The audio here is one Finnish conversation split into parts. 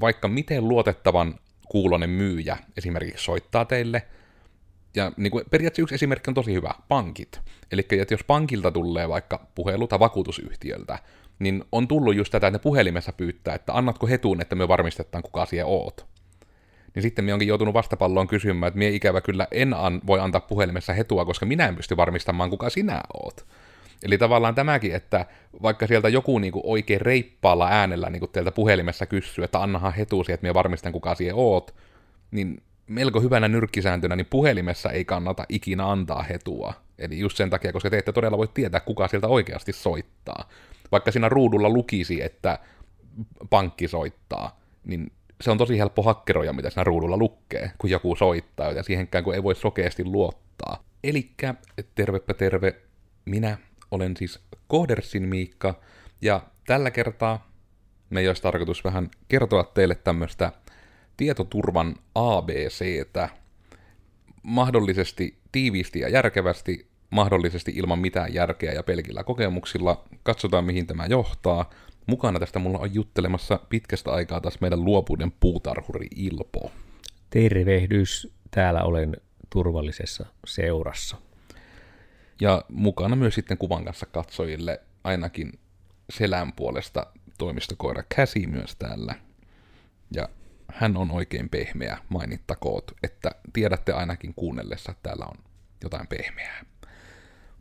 vaikka miten luotettavan kuulonen myyjä esimerkiksi soittaa teille, ja niin kuin, periaatteessa yksi esimerkki on tosi hyvä, pankit. Eli että jos pankilta tulee vaikka puhelu tai vakuutusyhtiöltä, niin on tullut just tätä, että ne puhelimessa pyytää, että annatko hetuun, että me varmistetaan, kuka siellä oot. Niin sitten me onkin joutunut vastapalloon kysymään, että mie ikävä kyllä en an, voi antaa puhelimessa hetua, koska minä en pysty varmistamaan, kuka sinä oot. Eli tavallaan tämäkin, että vaikka sieltä joku niinku oikein reippaalla äänellä niinku teiltä puhelimessa kysyy, että annahan hetuusi, että minä varmistan, kuka siellä oot, niin melko hyvänä nyrkkisääntönä, niin puhelimessa ei kannata ikinä antaa hetua. Eli just sen takia, koska te ette todella voi tietää, kuka sieltä oikeasti soittaa. Vaikka siinä ruudulla lukisi, että pankki soittaa, niin se on tosi helppo hakkeroja, mitä siinä ruudulla lukee, kun joku soittaa, joten siihenkään kun ei voi sokeasti luottaa. Elikkä, tervepä terve, minä olen siis Kohdersin Miikka, ja tällä kertaa me olisi tarkoitus vähän kertoa teille tämmöistä tietoturvan ABCtä, mahdollisesti tiiviisti ja järkevästi, mahdollisesti ilman mitään järkeä ja pelkillä kokemuksilla. Katsotaan, mihin tämä johtaa. Mukana tästä mulla on juttelemassa pitkästä aikaa taas meidän luopuuden puutarhuri Ilpo. Tervehdys, täällä olen turvallisessa seurassa. Ja mukana myös sitten kuvan kanssa katsojille ainakin selän puolesta toimistokoira Käsi myös täällä. Ja hän on oikein pehmeä, mainittakoot, että tiedätte ainakin kuunnellessa, että täällä on jotain pehmeää.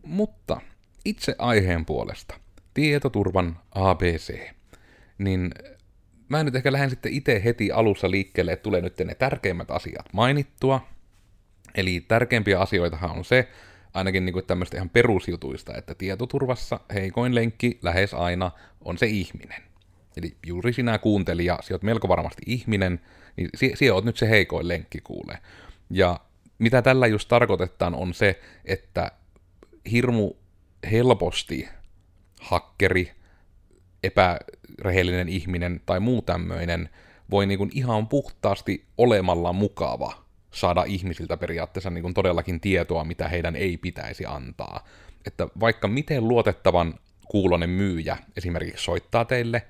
Mutta itse aiheen puolesta, tietoturvan ABC, niin mä nyt ehkä lähden sitten itse heti alussa liikkeelle, että tulee nyt ne tärkeimmät asiat mainittua. Eli tärkeimpiä asioitahan on se, ainakin niin tämmöistä ihan perusjutuista, että tietoturvassa heikoin lenkki lähes aina on se ihminen. Eli juuri sinä kuuntelija, sinä olet melko varmasti ihminen, niin sinä olet nyt se heikoin lenkki kuule. Ja mitä tällä just tarkoitetaan on se, että hirmu helposti hakkeri, epärehellinen ihminen tai muu tämmöinen voi niin kuin ihan puhtaasti olemalla mukava saada ihmisiltä periaatteessa niin kuin todellakin tietoa, mitä heidän ei pitäisi antaa. Että vaikka miten luotettavan kuulonen myyjä esimerkiksi soittaa teille,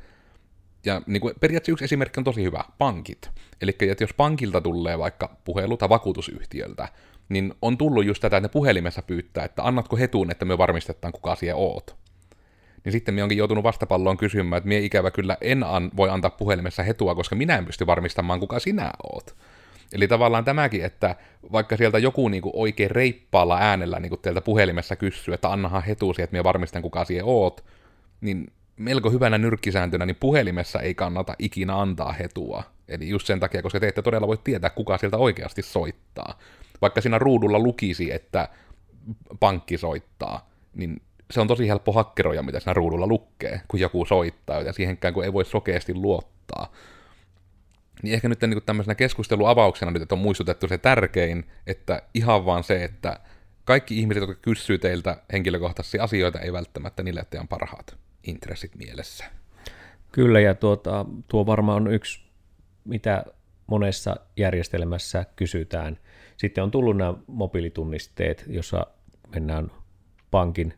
ja niin kuin periaatteessa yksi esimerkki on tosi hyvä, pankit. Eli että jos pankilta tulee vaikka puhelu tai vakuutusyhtiöltä, niin on tullut just tätä, että ne puhelimessa pyytää, että annatko hetuun, että me varmistetaan, kuka siellä oot. Niin sitten me onkin joutunut vastapalloon kysymään, että mie ikävä kyllä en an, voi antaa puhelimessa hetua, koska minä en pysty varmistamaan, kuka sinä oot. Eli tavallaan tämäkin, että vaikka sieltä joku niinku oikein reippaalla äänellä niinku teiltä puhelimessa kysyy, että annahan hetuusi, että minä varmistan, kuka siellä oot, niin melko hyvänä nyrkkisääntönä, niin puhelimessa ei kannata ikinä antaa hetua. Eli just sen takia, koska te ette todella voi tietää, kuka sieltä oikeasti soittaa. Vaikka siinä ruudulla lukisi, että pankki soittaa, niin se on tosi helppo hakkeroja, mitä siinä ruudulla lukee, kun joku soittaa, joten siihenkään kun ei voi sokeasti luottaa. Niin ehkä nyt niin tämmöisenä keskusteluavauksena nyt, että on muistutettu se tärkein, että ihan vaan se, että kaikki ihmiset, jotka kysyy teiltä henkilökohtaisia asioita, ei välttämättä niille teidän parhaat intressit mielessä. Kyllä, ja tuota, tuo varmaan on yksi, mitä monessa järjestelmässä kysytään. Sitten on tullut nämä mobiilitunnisteet, jossa mennään pankin,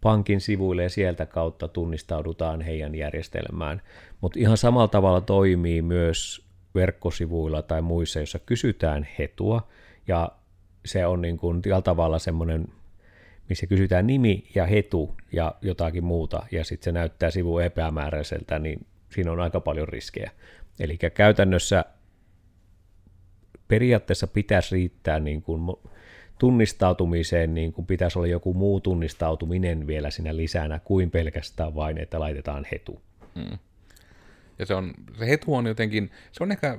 pankin sivuille ja sieltä kautta tunnistaudutaan heidän järjestelmään. Mutta ihan samalla tavalla toimii myös verkkosivuilla tai muissa, joissa kysytään hetua, ja se on niin kuin tavalla semmoinen missä kysytään nimi ja hetu ja jotakin muuta, ja sitten se näyttää sivu epämääräiseltä, niin siinä on aika paljon riskejä. Eli käytännössä periaatteessa pitäisi riittää niin kuin tunnistautumiseen, niin kuin pitäisi olla joku muu tunnistautuminen vielä siinä lisänä kuin pelkästään vain, että laitetaan hetu. Hmm. Ja se, on, se hetu on jotenkin, se on ehkä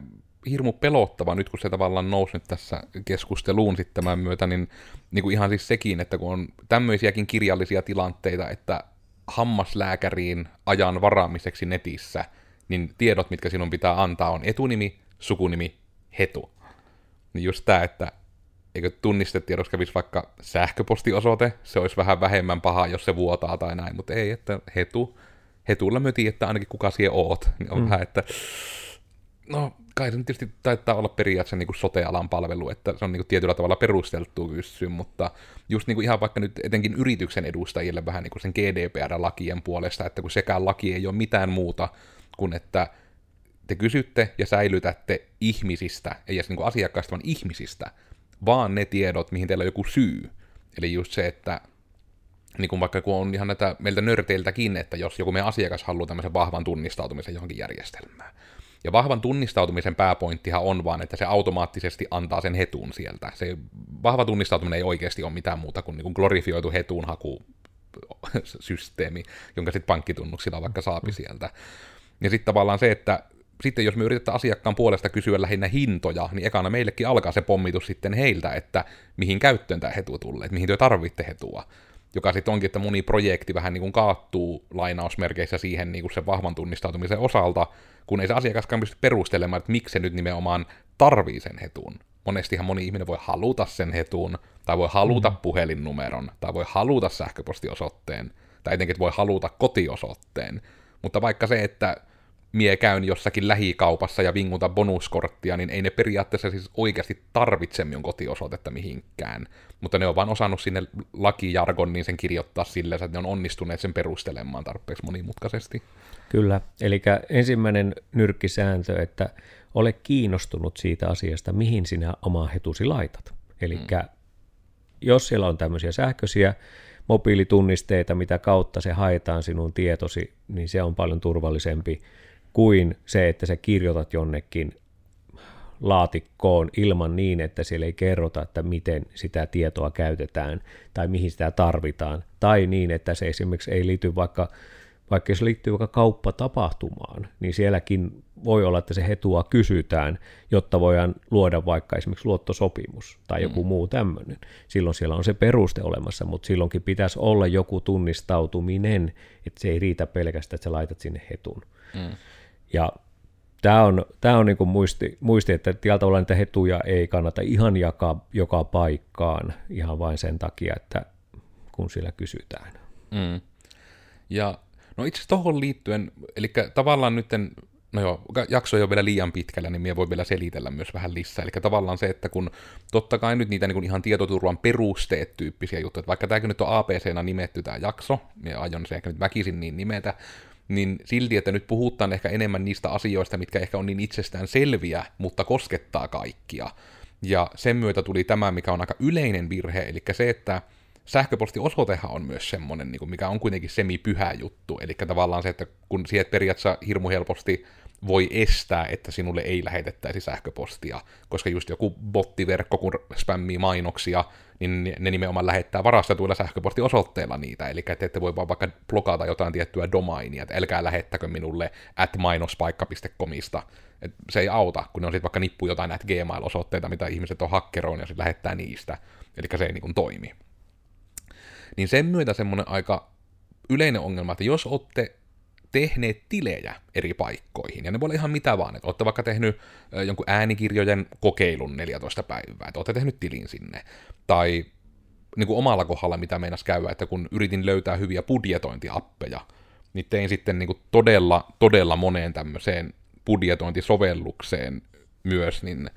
hirmu pelottava nyt, kun se tavallaan nousi nyt tässä keskusteluun sitten tämän myötä, niin, niin kuin ihan siis sekin, että kun on tämmöisiäkin kirjallisia tilanteita, että hammaslääkäriin ajan varaamiseksi netissä, niin tiedot, mitkä sinun pitää antaa, on etunimi, sukunimi, hetu. Niin just tämä, että eikö tunnistetiedossa kävisi vaikka sähköpostiosoite, se olisi vähän vähemmän paha, jos se vuotaa tai näin, mutta ei, että hetu, hetulla me että ainakin kuka siellä oot, niin on mm. vähän, että no kai se tietysti taitaa olla periaatteessa niin kuin sote-alan palvelu, että se on niin kuin tietyllä tavalla perusteltu kysyä, mutta just niin kuin ihan vaikka nyt etenkin yrityksen edustajille vähän niin kuin sen GDPR-lakien puolesta, että kun sekään laki ei ole mitään muuta kuin, että te kysytte ja säilytätte ihmisistä, ei edes niin asiakkaista, vaan ihmisistä, vaan ne tiedot, mihin teillä on joku syy. Eli just se, että niin kuin vaikka kun on ihan näitä meiltä nörteiltäkin, että jos joku meidän asiakas haluaa tämmöisen vahvan tunnistautumisen johonkin järjestelmään. Ja vahvan tunnistautumisen pääpointtihan on vaan, että se automaattisesti antaa sen hetun sieltä. Se vahva tunnistautuminen ei oikeasti ole mitään muuta kuin, niin kuin glorifioitu haku systeemi, jonka sitten pankkitunnuksilla vaikka saapi sieltä. Ja sitten tavallaan se, että sitten jos me yritetään asiakkaan puolesta kysyä lähinnä hintoja, niin ekana meillekin alkaa se pommitus sitten heiltä, että mihin käyttöön tämä hetu tulee, että mihin te tarvitte hetua. Joka sitten onkin, että moni projekti vähän niin kuin kaattuu lainausmerkeissä siihen niin kuin sen vahvan tunnistautumisen osalta, kun ei se asiakaskaan pysty perustelemaan, että miksi se nyt nimenomaan tarvii sen hetun. Monestihan moni ihminen voi haluta sen hetun, tai voi haluta mm. puhelinnumeron, tai voi haluta sähköpostiosoitteen, tai etenkin voi haluta kotiosoitteen. Mutta vaikka se, että mie käyn jossakin lähikaupassa ja vinguta bonuskorttia, niin ei ne periaatteessa siis oikeasti tarvitse minun kotiosoitetta mihinkään. Mutta ne on vaan osannut sinne lakijargon niin sen kirjoittaa sillä, että ne on onnistuneet sen perustelemaan tarpeeksi monimutkaisesti. Kyllä, eli ensimmäinen nyrkkisääntö, että ole kiinnostunut siitä asiasta, mihin sinä omaa hetusi laitat. Eli mm. jos siellä on tämmöisiä sähköisiä mobiilitunnisteita, mitä kautta se haetaan sinun tietosi, niin se on paljon turvallisempi kuin se, että sä kirjoitat jonnekin laatikkoon ilman niin, että siellä ei kerrota, että miten sitä tietoa käytetään tai mihin sitä tarvitaan, tai niin, että se esimerkiksi ei liity vaikka, vaikka se liittyy vaikka kauppatapahtumaan, niin sielläkin voi olla, että se hetua kysytään, jotta voidaan luoda vaikka esimerkiksi luottosopimus tai joku mm. muu tämmöinen. Silloin siellä on se peruste olemassa, mutta silloinkin pitäisi olla joku tunnistautuminen, että se ei riitä pelkästään, että sä laitat sinne hetun. Mm. Ja tämä on, tämä on niin kuin muisti, muisti, että tällä tavalla niitä hetuja ei kannata ihan jakaa joka paikkaan ihan vain sen takia, että kun sillä kysytään. Mm. Ja no itse tuohon liittyen, eli tavallaan nyt, no joo, jakso ei ole vielä liian pitkällä, niin minä voi vielä selitellä myös vähän lisää. Eli tavallaan se, että kun totta kai nyt niitä niin ihan tietoturvan perusteet tyyppisiä juttuja, että vaikka tämäkin nyt on APC-na nimetty tämä jakso, ja aion se ehkä nyt väkisin niin nimetä, niin silti, että nyt puhutaan ehkä enemmän niistä asioista, mitkä ehkä on niin itsestään selviä, mutta koskettaa kaikkia. Ja sen myötä tuli tämä, mikä on aika yleinen virhe, eli se, että sähköpostiosoitehan on myös semmoinen, niin mikä on kuitenkin semi-pyhä juttu. Eli tavallaan se, että kun sieltä periaatteessa hirmu helposti voi estää, että sinulle ei lähetettäisi sähköpostia, koska just joku bottiverkko, kun spämmii mainoksia, niin ne nimenomaan lähettää varastetuilla sähköpostiosoitteilla niitä, eli te ette voi vaan vaikka blokata jotain tiettyä domainia, että älkää lähettäkö minulle at mainospaikka.comista, et se ei auta, kun ne on sitten vaikka nippu jotain at gmail-osoitteita, mitä ihmiset on hakkeroon ja sitten lähettää niistä, eli se ei niin toimi. Niin sen myötä semmoinen aika yleinen ongelma, että jos olette tehneet tilejä eri paikkoihin, ja ne voi olla ihan mitä vaan, että olette vaikka tehnyt jonkun äänikirjojen kokeilun 14 päivää, että olette tehnyt tilin sinne, tai niin kuin omalla kohdalla, mitä meinas käydä, että kun yritin löytää hyviä budjetointiappeja, niin tein sitten niin kuin todella, todella moneen tämmöiseen budjetointisovellukseen myös niin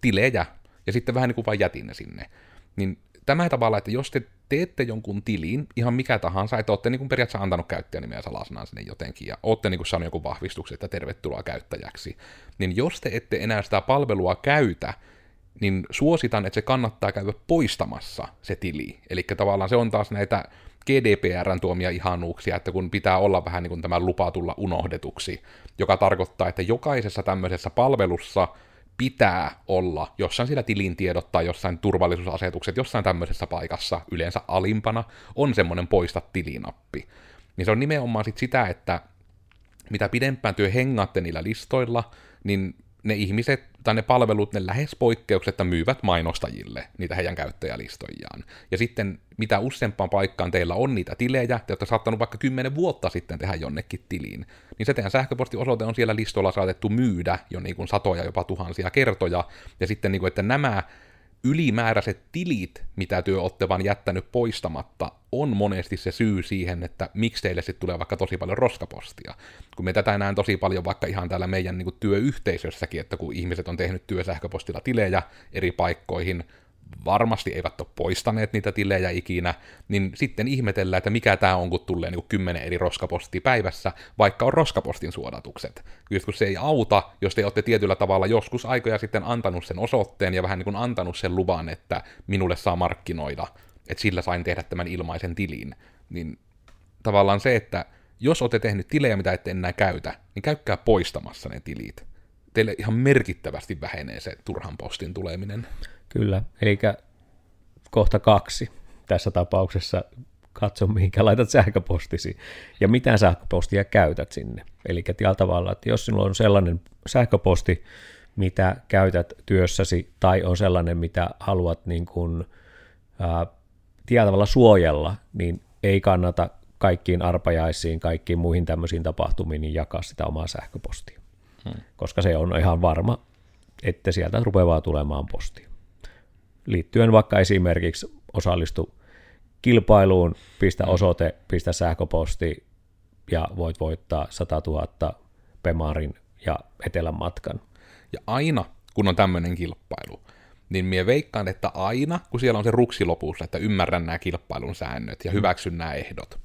tilejä, ja sitten vähän niin kuin vain jätin ne sinne. Niin tämä tavalla, että jos te teette jonkun tilin, ihan mikä tahansa, että olette niin periaatteessa antanut käyttäjänimeä salasanaan sinne jotenkin, ja olette niin saanut joku vahvistuksen, että tervetuloa käyttäjäksi, niin jos te ette enää sitä palvelua käytä, niin suositan, että se kannattaa käydä poistamassa se tili. Eli tavallaan se on taas näitä GDPRn tuomia ihanuuksia, että kun pitää olla vähän niin kuin tämä lupa tulla unohdetuksi, joka tarkoittaa, että jokaisessa tämmöisessä palvelussa pitää olla jossain siellä tilintiedot tai jossain turvallisuusasetukset, jossain tämmöisessä paikassa, yleensä alimpana, on semmoinen poista tilinappi. Niin se on nimenomaan sit sitä, että mitä pidempään työ hengaatte niillä listoilla, niin ne ihmiset tai ne palvelut, ne lähes poikkeuksetta myyvät mainostajille niitä heidän käyttäjälistojaan. Ja sitten mitä useampaan paikkaan teillä on niitä tilejä, te olette saattanut vaikka kymmenen vuotta sitten tehdä jonnekin tiliin, niin se teidän sähköpostiosoite on siellä listolla saatettu myydä jo niin kuin satoja, jopa tuhansia kertoja, ja sitten niin kuin, että nämä ylimääräiset tilit, mitä työ olette vaan jättänyt poistamatta, on monesti se syy siihen, että miksi teille sitten tulee vaikka tosi paljon roskapostia. Kun me tätä näen tosi paljon vaikka ihan täällä meidän niin kuin työyhteisössäkin, että kun ihmiset on tehnyt työsähköpostilla tilejä eri paikkoihin, varmasti eivät ole poistaneet niitä tilejä ikinä, niin sitten ihmetellään, että mikä tämä on, kun tulee niin kymmenen eri roskapostia päivässä, vaikka on roskapostin suodatukset. Just kun se ei auta, jos te olette tietyllä tavalla joskus aikoja sitten antanut sen osoitteen ja vähän niin kuin antanut sen luvan, että minulle saa markkinoida, että sillä sain tehdä tämän ilmaisen tilin, niin tavallaan se, että jos olette tehnyt tilejä, mitä ette enää käytä, niin käykää poistamassa ne tilit. Teille ihan merkittävästi vähenee se turhan postin tuleminen. Kyllä, eli kohta kaksi tässä tapauksessa katso, mihinkä laitat sähköpostisi ja mitä sähköpostia käytät sinne. Eli tällä tavalla, että jos sinulla on sellainen sähköposti, mitä käytät työssäsi, tai on sellainen, mitä haluat niin kuin, ää, tavalla suojella, niin ei kannata kaikkiin arpajaisiin, kaikkiin muihin tämmöisiin tapahtumiin, niin jakaa sitä omaa sähköpostia. Hmm. Koska se on ihan varma, että sieltä rupeaa tulemaan postia. Liittyen vaikka esimerkiksi osallistu kilpailuun, pistä hmm. osoite, pistä sähköposti ja voit voittaa 100 000 Pemarin ja Etelän matkan. Ja aina, kun on tämmöinen kilpailu, niin minä veikkaan, että aina, kun siellä on se ruksi lopussa, että ymmärrän nämä kilpailun säännöt ja hmm. hyväksyn nämä ehdot,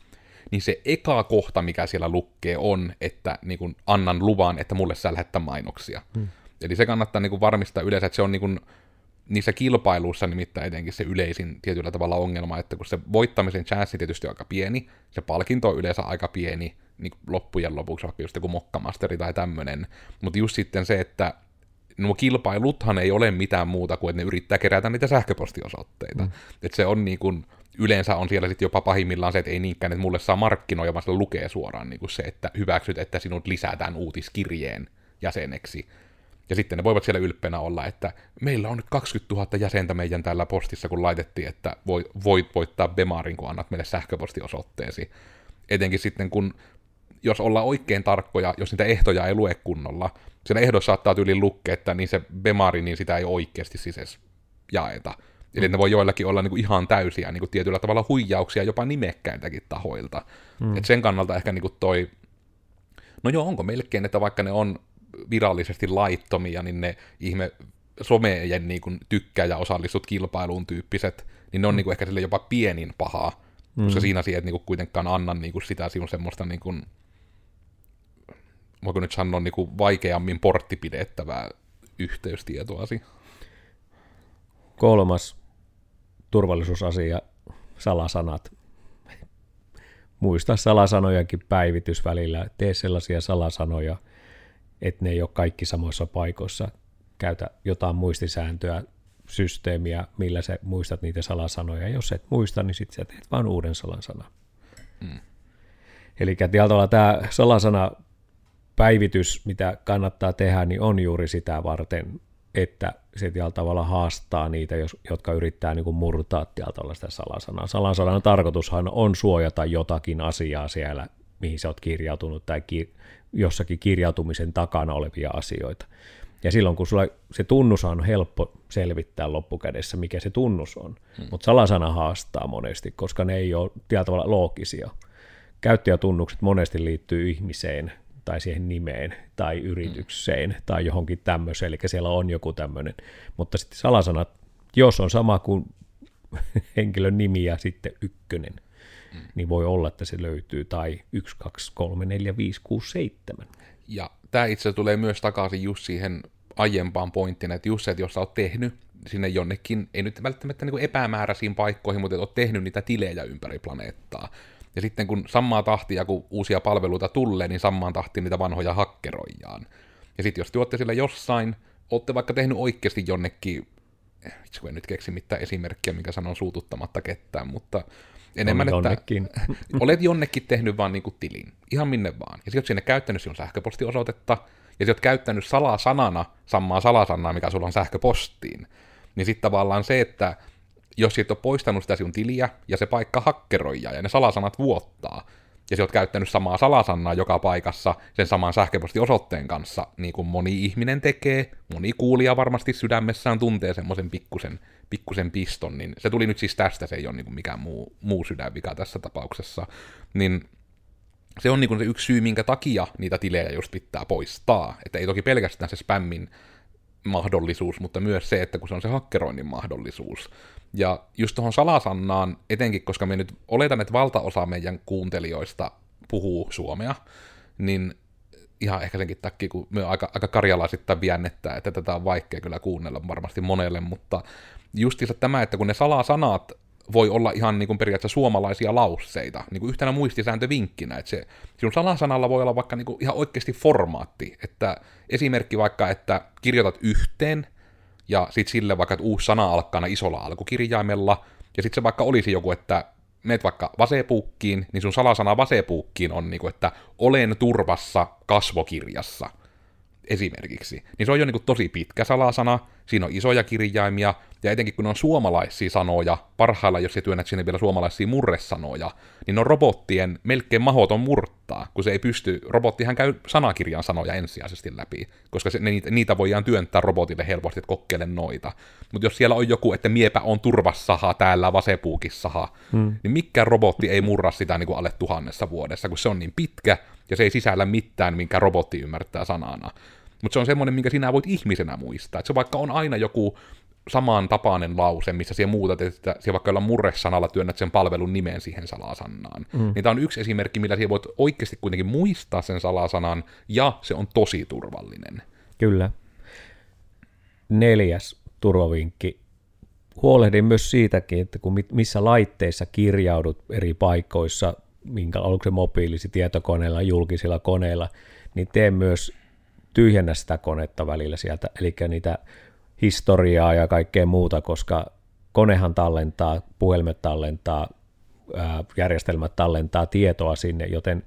niin se eka kohta, mikä siellä lukkee, on, että niin kun annan luvan, että mulle saa lähettää mainoksia. Hmm. Eli se kannattaa niin kun varmistaa yleensä, että se on niin kun, niissä kilpailuissa nimittäin etenkin se yleisin tietyllä tavalla ongelma, että kun se voittamisen chanssi tietysti on aika pieni, se palkinto on yleensä aika pieni, niin loppujen lopuksi vaikka just joku mokkamasteri tai tämmöinen, mutta just sitten se, että nuo kilpailuthan ei ole mitään muuta kuin, että ne yrittää kerätä niitä sähköpostiosoitteita. Mm. Että se on niin kuin, yleensä on siellä sitten jopa pahimmillaan se, että ei niinkään, että mulle saa markkinoja, vaan se lukee suoraan niin kuin se, että hyväksyt, että sinut lisätään uutiskirjeen jäseneksi. Ja sitten ne voivat siellä ylpeänä olla, että meillä on nyt 20 000 jäsentä meidän täällä postissa, kun laitettiin, että voit voittaa Bemarin, kun annat meille sähköpostiosoitteesi. Etenkin sitten, kun jos ollaan oikein tarkkoja, jos niitä ehtoja ei lue kunnolla, siellä ehdossa saattaa tyyliin lukea, että niin se Bemari, niin sitä ei oikeasti siis edes jaeta. Eli ne voi joillakin olla niinku ihan täysiä niinku tietyllä tavalla huijauksia jopa nimekkäitäkin tahoilta. Mm. Et sen kannalta ehkä niinku toi, no joo, onko melkein, että vaikka ne on virallisesti laittomia, niin ne ihme somejen niinku tykkää ja osallistut kilpailuun tyyppiset, niin ne on mm. niinku ehkä sille jopa pienin pahaa, mm. koska siinä siihen niinku kuitenkaan anna niinku sitä sinun semmoista niinku, voiko nyt sanoa niinku vaikeammin porttipidettävää yhteystietoasi. Kolmas turvallisuusasia, salasanat. Muista salasanojakin päivitys välillä. Tee sellaisia salasanoja, että ne ei ole kaikki samoissa paikoissa. Käytä jotain muistisääntöä, systeemiä, millä sä muistat niitä salasanoja. Jos et muista, niin sitten sä teet vain uuden salasanan. Mm. Eli tämä salasana päivitys, mitä kannattaa tehdä, niin on juuri sitä varten, että se tällä tavalla haastaa niitä, jotka yrittää niin kuin murtaa tällä sitä salasanaa. Salasanan tarkoitushan on suojata jotakin asiaa siellä, mihin sä oot kirjautunut, tai ki- jossakin kirjautumisen takana olevia asioita. Ja silloin, kun sulla se tunnus on helppo selvittää loppukädessä, mikä se tunnus on, hmm. mutta salasana haastaa monesti, koska ne ei ole tällä tavalla loogisia. Käyttäjätunnukset monesti liittyy ihmiseen, tai siihen nimeen tai yritykseen mm. tai johonkin tämmöiseen, eli siellä on joku tämmöinen. Mutta sitten salasanat, jos on sama kuin henkilön nimi ja sitten ykkönen, mm. niin voi olla, että se löytyy, tai 1, 2, 3, 4, 5, 6, 7. Ja tämä itse tulee myös takaisin just siihen aiempaan pointtiin, että just se, että jos sä oot tehnyt sinne jonnekin, ei nyt välttämättä niin epämääräisiin paikkoihin, mutta oot tehnyt niitä tilejä ympäri planeettaa, ja sitten kun samaa tahtia, kun uusia palveluita tulee, niin samaan tahtiin niitä vanhoja hakkeroijaan. Ja sitten jos te olette siellä jossain, olette vaikka tehnyt oikeasti jonnekin, itse kun en nyt keksi mitään esimerkkiä, mikä sanon suututtamatta ketään, mutta enemmän, että jonnekin. olet jonnekin tehnyt vaan niinku tilin, ihan minne vaan. Ja sitten sinne käyttänyt sinun sähköpostiosoitetta, ja sitten olet käyttänyt salasanana samaa salasanaa, mikä sulla on sähköpostiin. Niin sitten tavallaan se, että jos et ole poistanut sitä sinun tiliä, ja se paikka hakkeroija, ja ne salasanat vuottaa, ja sä oot käyttänyt samaa salasannaa joka paikassa sen saman sähköpostiosoitteen kanssa, niin kuin moni ihminen tekee, moni kuulija varmasti sydämessään tuntee semmoisen pikkusen, pikkusen piston, niin se tuli nyt siis tästä, se ei ole niin kuin mikään muu, muu sydänvika tässä tapauksessa, niin se on niin kuin se yksi syy, minkä takia niitä tilejä just pitää poistaa, että ei toki pelkästään se spämmin mahdollisuus, mutta myös se, että kun se on se hakkeroinnin mahdollisuus. Ja just tuohon salasannaan, etenkin koska me nyt oletan, että valtaosa meidän kuuntelijoista puhuu suomea, niin ihan ehkä senkin takia, kun me aika, aika karjalaisittain viännettää, että tätä on vaikea kyllä kuunnella varmasti monelle, mutta justiinsa tämä, että kun ne salasanat voi olla ihan niin kuin periaatteessa suomalaisia lausseita, niin kuin yhtenä muistisääntövinkkinä, että se, sinun salasanalla voi olla vaikka niin kuin ihan oikeasti formaatti, että esimerkki vaikka, että kirjoitat yhteen, ja sitten sille vaikka, että uusi sana alkaa isolla alkukirjaimella, ja sitten se vaikka olisi joku, että meet vaikka vasepuukkiin, niin sun salasana vasepuukkiin on niin kuin, että olen turvassa kasvokirjassa esimerkiksi. Niin se on jo niin kuin tosi pitkä salasana, siinä on isoja kirjaimia, ja etenkin kun ne on suomalaisia sanoja, parhailla jos se työnnät sinne vielä suomalaisia murresanoja, niin ne on robottien melkein mahoton murtaa, kun se ei pysty, robottihan käy sanakirjan sanoja ensisijaisesti läpi, koska se, ne, niitä voidaan työntää robotille helposti, että kokeile noita. Mutta jos siellä on joku, että miepä on turvassaha täällä vasepuukissaha, hmm. niin mikään robotti ei murra sitä niin kuin alle tuhannessa vuodessa, kun se on niin pitkä, ja se ei sisällä mitään, minkä robotti ymmärtää sanana. Mutta se on semmoinen, minkä sinä voit ihmisenä muistaa. Että se vaikka on aina joku samantapainen lause, missä siellä muutat, että siellä vaikka jollain murresanalla työnnät sen palvelun nimen siihen salasanaan. Mm. Niin tämä on yksi esimerkki, millä siellä voit oikeasti kuitenkin muistaa sen salasanan, ja se on tosi turvallinen. Kyllä. Neljäs turvavinkki. Huolehdin myös siitäkin, että kun missä laitteissa kirjaudut eri paikoissa, minkä onko se mobiilisi, tietokoneella, julkisilla koneilla, niin tee myös tyhjennä sitä konetta välillä sieltä, eli niitä historiaa ja kaikkea muuta, koska konehan tallentaa, puhelimet tallentaa, järjestelmät tallentaa tietoa sinne, joten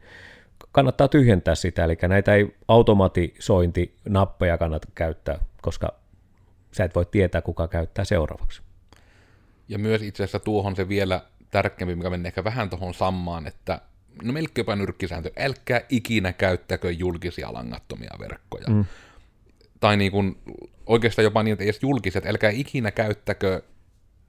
kannattaa tyhjentää sitä, eli näitä ei automatisointinappeja kannata käyttää, koska sä et voi tietää, kuka käyttää seuraavaksi. Ja myös itse asiassa tuohon se vielä tärkeämpi, mikä menee ehkä vähän tuohon sammaan, että no melkein jopa nyrkkisääntö, älkää ikinä käyttäkö julkisia langattomia verkkoja. Mm. Tai niin kuin, oikeastaan jopa niin, että edes julkiset, älkää ikinä käyttäkö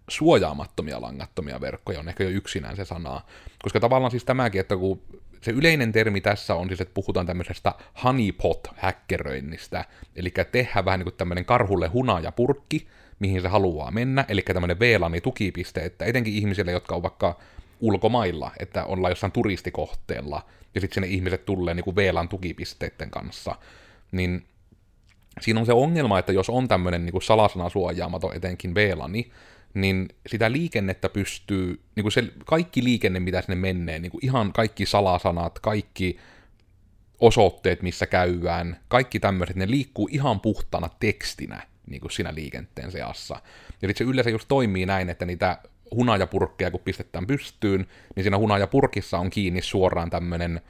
suojaamattomia langattomia verkkoja, on ehkä jo yksinään se sana. Koska tavallaan siis tämäkin, että kun se yleinen termi tässä on siis, että puhutaan tämmöisestä honeypot-häkkeröinnistä, eli tehdään vähän niin kuin tämmöinen karhulle hunajapurkki, mihin se haluaa mennä, eli tämmöinen VLAN-tukipiste, että etenkin ihmisille, jotka on vaikka ulkomailla, että ollaan jossain turistikohteella, ja sitten sinne ihmiset tulee niin kuin VLAN tukipisteiden kanssa, niin siinä on se ongelma, että jos on tämmöinen niin salasana suojaamaton etenkin VLANi, niin sitä liikennettä pystyy, niin kuin se kaikki liikenne, mitä sinne menee, niin kuin ihan kaikki salasanat, kaikki osoitteet, missä käydään, kaikki tämmöiset, ne liikkuu ihan puhtana tekstinä niin kuin siinä liikenteen seassa. Ja sitten se yleensä just toimii näin, että niitä hunajapurkkeja, kun pistetään pystyyn, niin siinä hunajapurkissa on kiinni suoraan tämmöinen,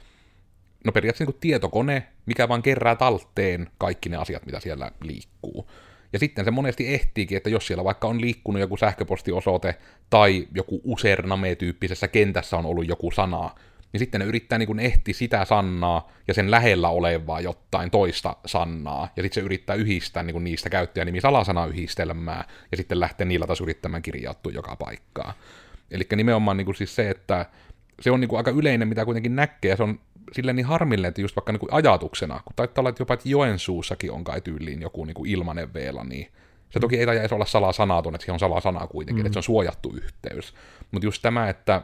no periaatteessa niin kuin tietokone, mikä vaan kerää talteen kaikki ne asiat, mitä siellä liikkuu. Ja sitten se monesti ehtiikin, että jos siellä vaikka on liikkunut joku sähköpostiosoite tai joku username-tyyppisessä kentässä on ollut joku sana, niin sitten ne yrittää niin ehti sitä sannaa ja sen lähellä olevaa jotain toista sannaa, ja sitten se yrittää yhdistää niin niistä käyttäjänimi salasanayhdistelmää, ja sitten lähtee niillä taas yrittämään kirjautua joka paikkaa. Eli nimenomaan niin kuin siis se, että se on niin kuin aika yleinen, mitä kuitenkin näkee, ja se on silleen niin harmillinen, että just vaikka niin kuin ajatuksena, kun taittaa olla, että jopa että Joensuussakin on kai tyyliin joku niin kuin ilmanen veela, niin se toki ei taida olla salasanaton, että se on salasana kuitenkin, mm. että se on suojattu yhteys. Mutta just tämä, että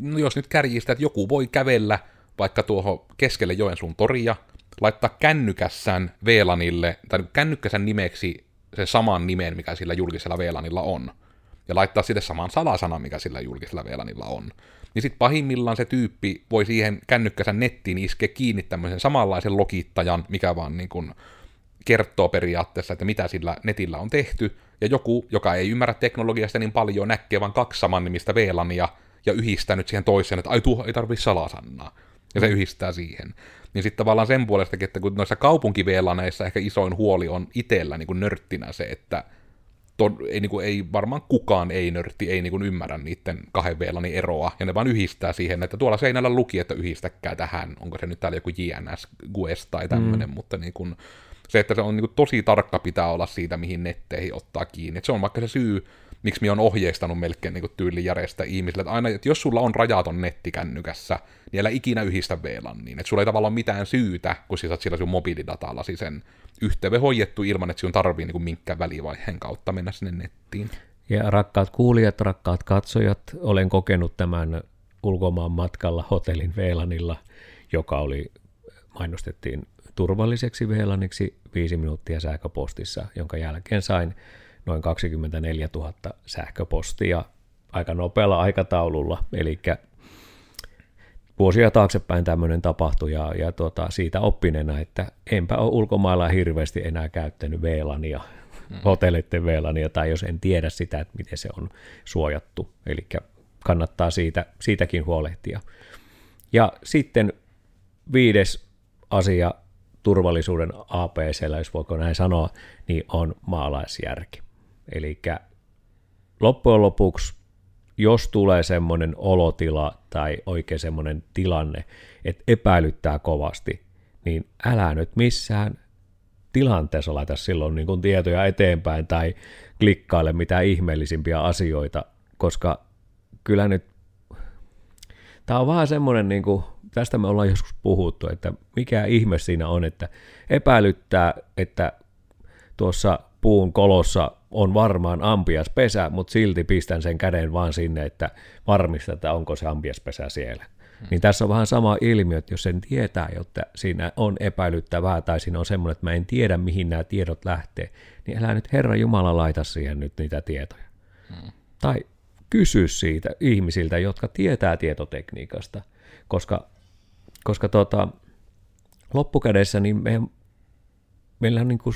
no jos nyt kärjistä, että joku voi kävellä vaikka tuohon keskelle Joensuun toria, laittaa kännykässään VLANille, tai kännykkäsän nimeksi sen saman nimen, mikä sillä julkisella VLANilla on, ja laittaa sitten saman salasanan, mikä sillä julkisella VLANilla on. Niin sitten pahimmillaan se tyyppi voi siihen kännykkäsän nettiin iskeä kiinni tämmöisen samanlaisen logittajan, mikä vaan niin kuin kertoo periaatteessa, että mitä sillä netillä on tehty, ja joku, joka ei ymmärrä teknologiasta niin paljon, näkee vain kaksi saman nimistä VLANia, ja yhdistää nyt siihen toiseen, että ai tuohon ei tarvitse salasannaa. Ja se mm. yhdistää siihen. Niin sitten tavallaan sen puolestakin, että kun noissa kaupunkiveelaneissa ehkä isoin huoli on itsellä niin kuin nörttinä se, että to, ei, niin kuin, ei varmaan kukaan ei-nörtti ei niin kuin ymmärrä niiden kahden VLANin eroa, ja ne vaan yhdistää siihen, että tuolla seinällä luki, että yhdistäkää tähän, onko se nyt täällä joku JNS, GUES tai tämmöinen, mm. mutta niin kuin, se, että se on niin kuin, tosi tarkka pitää olla siitä, mihin netteihin ottaa kiinni. Et se on vaikka se syy, miksi minä on ohjeistanut melkein niin tyylin järjestää ihmisille, että aina, että jos sulla on rajaton nettikännykässä, niin älä ikinä yhdistä VLANiin, että sulla ei tavallaan mitään syytä, kun sä saat sillä sun mobiilidatalla sen yhteyden hoidettu ilman, että sinun tarvii niin minkään välivaiheen kautta mennä sinne nettiin. Ja rakkaat kuulijat, rakkaat katsojat, olen kokenut tämän ulkomaan matkalla hotellin VLANilla, joka oli, mainostettiin turvalliseksi VLANiksi viisi minuuttia sähköpostissa, jonka jälkeen sain noin 24 000 sähköpostia aika nopealla aikataululla, eli vuosia taaksepäin tämmöinen tapahtui ja, ja tuota, siitä oppineena, että enpä ole ulkomailla hirveästi enää käyttänyt VLANia, mm. hotellitten VLANia, tai jos en tiedä sitä, että miten se on suojattu, eli kannattaa siitä, siitäkin huolehtia. Ja sitten viides asia turvallisuuden APC, jos voiko näin sanoa, niin on maalaisjärki. Eli loppujen lopuksi, jos tulee semmoinen olotila tai oikein semmoinen tilanne, että epäilyttää kovasti, niin älä nyt missään tilanteessa laita silloin niin tietoja eteenpäin tai klikkaile mitään ihmeellisimpiä asioita, koska kyllä nyt tämä on vähän semmoinen, niin kuin, tästä me ollaan joskus puhuttu, että mikä ihme siinä on, että epäilyttää, että tuossa puun kolossa on varmaan ampias pesä, mutta silti pistän sen käden vaan sinne, että varmistan, että onko se ampias pesä siellä. Hmm. Niin tässä on vähän sama ilmiö, että jos sen tietää, että siinä on epäilyttävää tai siinä on semmoinen, että mä en tiedä, mihin nämä tiedot lähtee, niin älä nyt Herra Jumala laita siihen nyt niitä tietoja. Hmm. Tai kysy siitä ihmisiltä, jotka tietää tietotekniikasta, koska, koska tota, loppukädessä niin me, meillä on niin kuin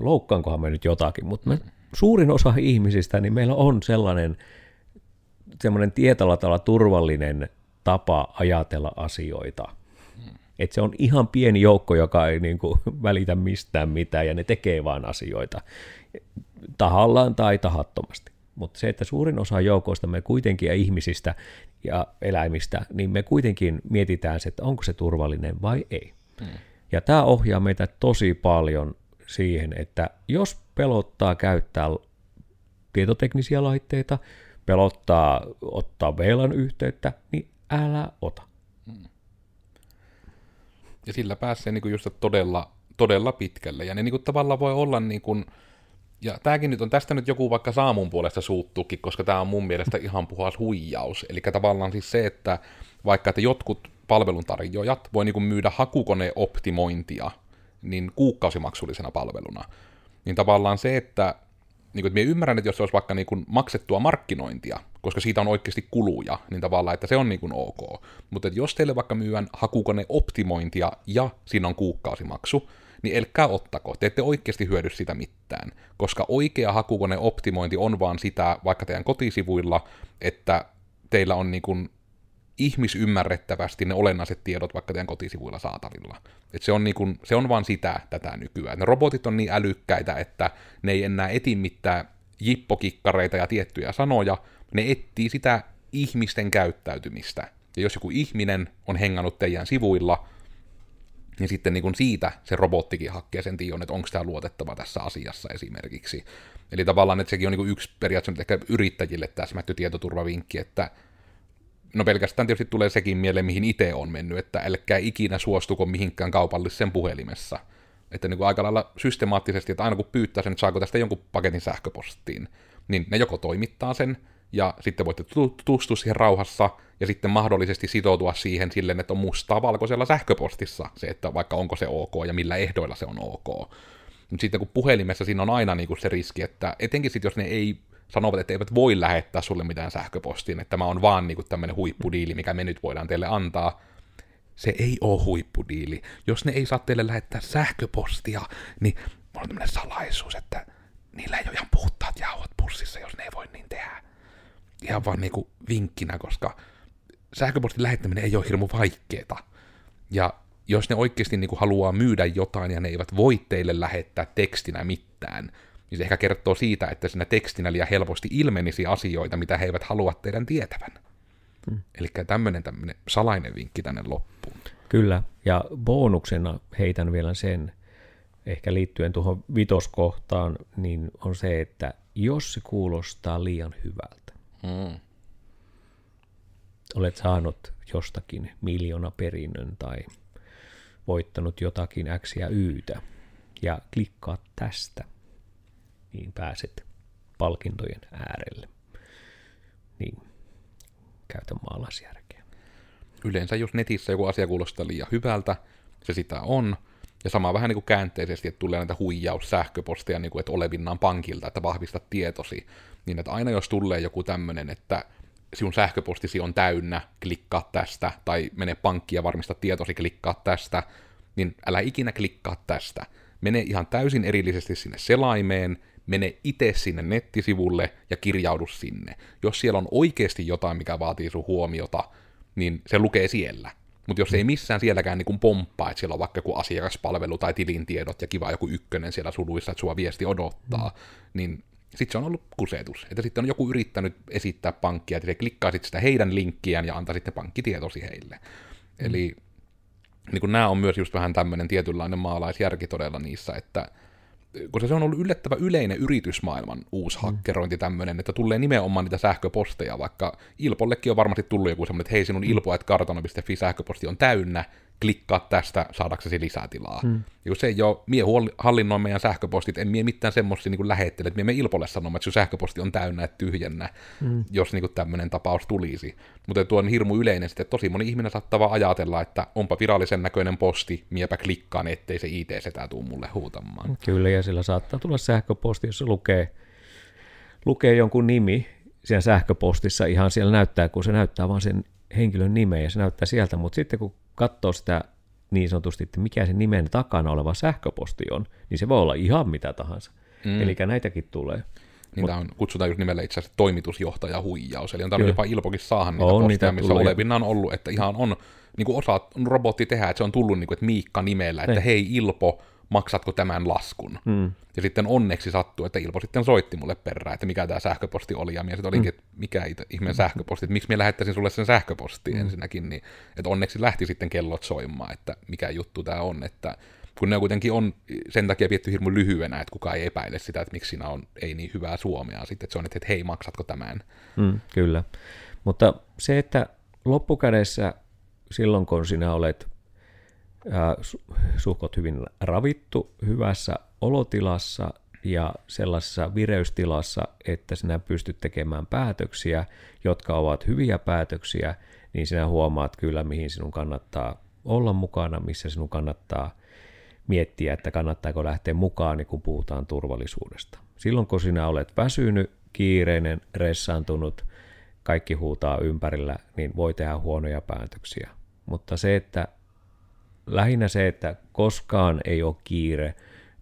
loukkaankohan me nyt jotakin, mutta me, suurin osa ihmisistä, niin meillä on sellainen semmoinen tietyllä tavalla turvallinen tapa ajatella asioita. Että se on ihan pieni joukko, joka ei niin kuin välitä mistään mitään ja ne tekee vaan asioita tahallaan tai tahattomasti. Mutta se, että suurin osa joukoista me kuitenkin ja ihmisistä ja eläimistä, niin me kuitenkin mietitään se, että onko se turvallinen vai ei. Hmm. Ja tämä ohjaa meitä tosi paljon siihen, että jos pelottaa käyttää tietoteknisiä laitteita, pelottaa ottaa VLAN yhteyttä, niin älä ota. Hmm. Ja sillä pääsee niin kuin just todella, todella pitkälle. Ja ne niin kuin tavallaan voi olla niin kuin, ja tämäkin nyt on, tästä nyt joku vaikka saamun puolesta suuttuukin, koska tämä on mun mielestä ihan puhas huijaus. Eli tavallaan siis se, että vaikka että jotkut palveluntarjoajat voi niin myydä hakukoneoptimointia niin kuukausimaksullisena palveluna, niin tavallaan se, että niin kuin, että ymmärrän, että jos se olisi vaikka niin kuin maksettua markkinointia, koska siitä on oikeasti kuluja, niin tavallaan, että se on niin kuin ok. Mutta jos teille vaikka myydään hakukoneoptimointia ja siinä on kuukausimaksu, niin elkää ottako, te ette oikeasti hyödy sitä mitään, koska oikea hakukoneoptimointi on vaan sitä vaikka teidän kotisivuilla, että teillä on niin kuin ihmisymmärrettävästi ne olennaiset tiedot vaikka teidän kotisivuilla saatavilla. Et se, on niin kuin, se on vaan sitä tätä nykyään. Ne robotit on niin älykkäitä, että ne ei enää eti mitään jippokikkareita ja tiettyjä sanoja, ne etsii sitä ihmisten käyttäytymistä. Ja jos joku ihminen on hengannut teidän sivuilla, niin sitten niin kuin siitä se robottikin hakkee sen tiedon, että onko tämä luotettava tässä asiassa esimerkiksi. Eli tavallaan, että sekin on niin yksi periaatteessa ehkä yrittäjille täsmätty tietoturvavinkki, että no pelkästään tietysti tulee sekin mieleen, mihin itse on mennyt, että älkää ikinä suostuko mihinkään kaupallisen puhelimessa. Että niin kuin aika lailla systemaattisesti, että aina kun pyytää sen, että saako tästä jonkun paketin sähköpostiin, niin ne joko toimittaa sen, ja sitten voitte tutustua siihen rauhassa, ja sitten mahdollisesti sitoutua siihen silleen, että on mustaa valkoisella sähköpostissa se, että vaikka onko se ok ja millä ehdoilla se on ok. Mutta sitten kun puhelimessa siinä on aina niinku se riski, että etenkin sitten jos ne ei sanovat, että eivät voi lähettää sulle mitään sähköpostiin, että tämä on vaan niinku tämmöinen huippudiili, mikä me nyt voidaan teille antaa, se ei ole huippudiili. Jos ne ei saa teille lähettää sähköpostia, niin on tämmöinen salaisuus, että niillä ei ole ihan puhtaat jauhot pussissa, jos ne ei voi niin tehdä ihan vaan niinku vinkkinä, koska sähköpostin lähettäminen ei ole hirmu vaikeeta. Ja jos ne oikeasti niinku haluaa myydä jotain ja ne eivät voi teille lähettää tekstinä mitään, niin se ehkä kertoo siitä, että siinä tekstinä liian helposti ilmenisi asioita, mitä he eivät halua teidän tietävän. Hmm. Eli tämmöinen tämmöinen salainen vinkki tänne loppuun. Kyllä, ja bonuksena heitän vielä sen, ehkä liittyen tuohon vitoskohtaan, niin on se, että jos se kuulostaa liian hyvältä. Mm. Olet saanut jostakin miljoona perinnön tai voittanut jotakin X ja Ytä ja klikkaat tästä, niin pääset palkintojen äärelle. Niin, käytä maalaisjärkeä. Yleensä jos netissä joku asia kuulostaa liian hyvältä, se sitä on, ja sama vähän niin kuin käänteisesti, että tulee näitä huijaussähköposteja, niin kuin, että olevinnaan pankilta, että vahvista tietosi, niin että aina jos tulee joku tämmöinen, että sinun sähköpostisi on täynnä, klikkaa tästä, tai mene pankkiin ja varmista tietosi, klikkaa tästä, niin älä ikinä klikkaa tästä. Mene ihan täysin erillisesti sinne selaimeen, mene itse sinne nettisivulle ja kirjaudu sinne. Jos siellä on oikeasti jotain, mikä vaatii sun huomiota, niin se lukee siellä. Mutta jos ei missään sielläkään niin pomppaa, että siellä on vaikka joku asiakaspalvelu tai tilintiedot ja kiva joku ykkönen siellä suluissa, että sua viesti odottaa, mm. niin sitten se on ollut kusetus. Että sitten on joku yrittänyt esittää pankkia, että se klikkaa sitten sitä heidän linkkiään ja antaa sitten pankkitietosi heille. Mm. Eli niin kun nämä on myös just vähän tämmöinen tietynlainen maalaisjärki todella niissä, että koska se on ollut yllättävä yleinen yritysmaailman uusi mm. hakkerointi tämmöinen, että tulee nimenomaan niitä sähköposteja, vaikka Ilpollekin on varmasti tullut joku semmoinen, että hei sinun mm. ilpo.kartano.fi sähköposti on täynnä, klikkaa tästä saadaksesi lisää tilaa. Mm. Se ei ole, mie hallinnoin meidän sähköpostit, en mie mitään semmoisia niin lähettele, että mie me Ilpolle sanomaan, että sun sähköposti on täynnä, että tyhjennä, mm. jos niin tämmöinen tapaus tulisi. Mutta tuo on hirmu yleinen sitten, että tosi moni ihminen saattaa vaan ajatella, että onpa virallisen näköinen posti, miepä klikkaan, ettei se IT-setä tuu mulle huutamaan. Kyllä, ja sillä saattaa tulla sähköposti, jossa lukee, lukee jonkun nimi, siellä sähköpostissa ihan siellä näyttää, kun se näyttää vaan sen henkilön nimeä ja se näyttää sieltä, mutta sitten kun katsoo sitä niin sanotusti, että mikä se nimen takana oleva sähköposti on, niin se voi olla ihan mitä tahansa. Mm. Eli näitäkin tulee. Niitä on, kutsutaan just nimellä itse asiassa toimitusjohtaja huijaus. Eli on tarvinnut jopa Ilpokin saada niitä on, posteja, missä olevina on ollut, että ihan on, niin kuin osa robotti tehdä, että se on tullut niin kuin, että Miikka nimellä, että hei, hei Ilpo, maksatko tämän laskun? Mm. Ja sitten onneksi sattui, että Ilpo sitten soitti mulle perään, että mikä tämä sähköposti oli, ja minä sitten olinkin, mm. että mikä ihmeen sähköposti, että miksi minä lähettäisin sulle sen sähköpostiin mm. ensinnäkin, niin että onneksi lähti sitten kellot soimaan, että mikä juttu tämä on, että kun ne kuitenkin on sen takia pietty hirmu lyhyenä, että kukaan ei epäile sitä, että miksi siinä on ei niin hyvää suomea sitten, että se on, että hei, maksatko tämän? Mm, kyllä, mutta se, että loppukädessä silloin, kun sinä olet suhkot hyvin ravittu, hyvässä olotilassa ja sellaisessa vireystilassa, että sinä pystyt tekemään päätöksiä, jotka ovat hyviä päätöksiä, niin sinä huomaat kyllä, mihin sinun kannattaa olla mukana, missä sinun kannattaa miettiä, että kannattaako lähteä mukaan, niin kun puhutaan turvallisuudesta. Silloin kun sinä olet väsynyt, kiireinen, ressaantunut, kaikki huutaa ympärillä, niin voi tehdä huonoja päätöksiä. Mutta se, että lähinnä se, että koskaan ei ole kiire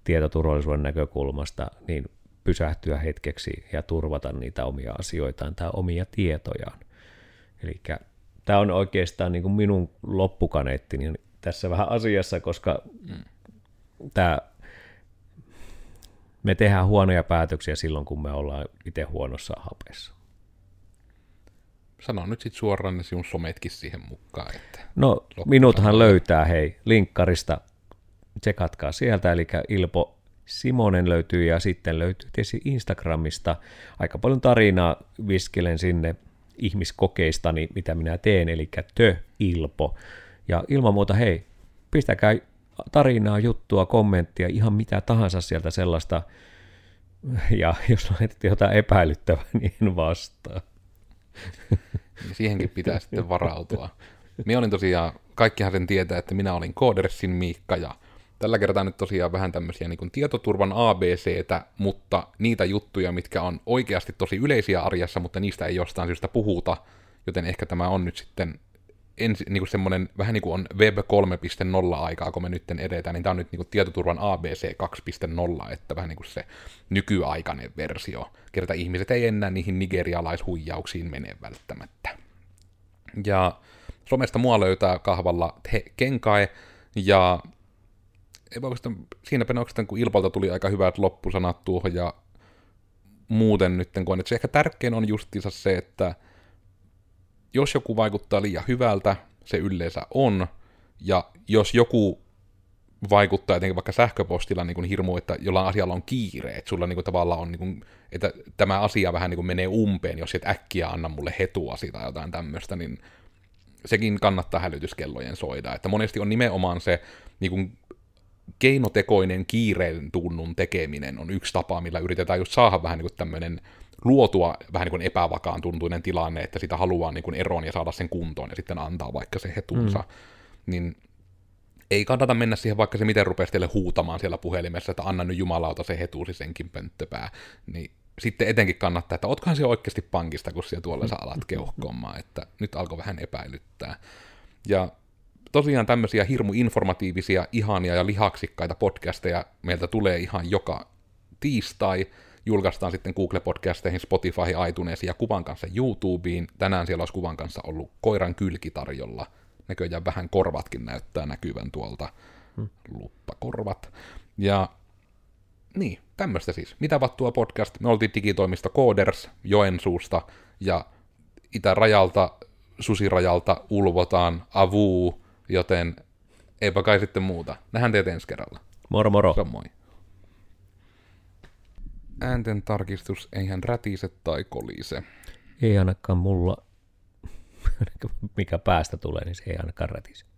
tietoturvallisuuden näkökulmasta, niin pysähtyä hetkeksi ja turvata niitä omia asioitaan tai omia tietojaan. Eli tämä on oikeastaan niin kuin minun loppukaneettini tässä vähän asiassa, koska mm. tämä, me tehdään huonoja päätöksiä silloin, kun me ollaan itse huonossa hapessa sano nyt sitten suoraan ne sinun sometkin siihen mukaan. Että no minuthan löytää hei linkkarista, tsekatkaa sieltä, eli Ilpo Simonen löytyy ja sitten löytyy tietysti Instagramista aika paljon tarinaa viskelen sinne ihmiskokeistani, mitä minä teen, eli tö Ilpo. Ja ilman muuta hei, pistäkää tarinaa, juttua, kommenttia, ihan mitä tahansa sieltä sellaista, ja jos laitat jotain epäilyttävää, niin en vastaa. Niin siihenkin pitää sitten varautua. Minä olin tosiaan, kaikkihan sen tietää, että minä olin Codersin Miikka ja tällä kertaa nyt tosiaan vähän tämmöisiä niin kuin tietoturvan ABCtä, mutta niitä juttuja, mitkä on oikeasti tosi yleisiä arjessa, mutta niistä ei jostain syystä puhuta, joten ehkä tämä on nyt sitten ensi, niin kuin semmoinen, vähän niin kuin on Web 3.0 aikaa, kun me nyt edetään, niin tämä on nyt niin kuin tietoturvan ABC 2.0, että vähän niin kuin se nykyaikainen versio. Kerta ihmiset ei enää niihin nigerialaishuijauksiin mene välttämättä. Ja somesta mua löytää kahvalla te Kenkai, ja siinäpä oikeastaan, kun Ilpalta tuli aika hyvät loppusanat tuohon, ja muuten nyt koen, että se ehkä tärkein on justiinsa se, että jos joku vaikuttaa liian hyvältä, se yleensä on, ja jos joku vaikuttaa jotenkin vaikka sähköpostilla niin kuin hirmu, että jollain asialla on kiire, että sulla niin kuin tavallaan on, niin kuin, että tämä asia vähän niin kuin menee umpeen, jos et äkkiä anna mulle hetua tai jotain tämmöistä, niin sekin kannattaa hälytyskellojen soida. Että monesti on nimenomaan se niin kuin keinotekoinen kiireen tunnun tekeminen on yksi tapa, millä yritetään just saada vähän niin kuin tämmöinen luotua vähän niin kuin epävakaan tuntuinen tilanne, että sitä haluaa niin kuin eroon ja saada sen kuntoon ja sitten antaa vaikka se hetunsa. Mm. Niin ei kannata mennä siihen, vaikka se miten rupeaa teille huutamaan siellä puhelimessa, että anna nyt jumalauta se hetuusi senkin pönttöpää, niin sitten etenkin kannattaa, että otkohan se oikeasti pankista, kun siellä tuolla sä alat keuhkomaan, että nyt alkoi vähän epäilyttää. Ja tosiaan tämmöisiä hirmu informatiivisia, ihania ja lihaksikkaita podcasteja meiltä tulee ihan joka tiistai, julkaistaan sitten Google-podcasteihin, Spotify, iTunesiin ja kuvan kanssa YouTubeen. Tänään siellä olisi kuvan kanssa ollut koiran kylki tarjolla – näköjään vähän korvatkin näyttää näkyvän tuolta. Hmm. Luppakorvat. Ja niin, tämmöistä siis. Mitä vattua podcast? Me oltiin digitoimista Coders Joensuusta ja itärajalta, susirajalta ulvotaan avuu, joten eipä kai sitten muuta. Nähdään teet ensi kerralla. Moro moro. Samoin. Äänten tarkistus, eihän rätise tai kolise. Ei ainakaan mulla mikä päästä tulee, niin se ei ainakaan rätise.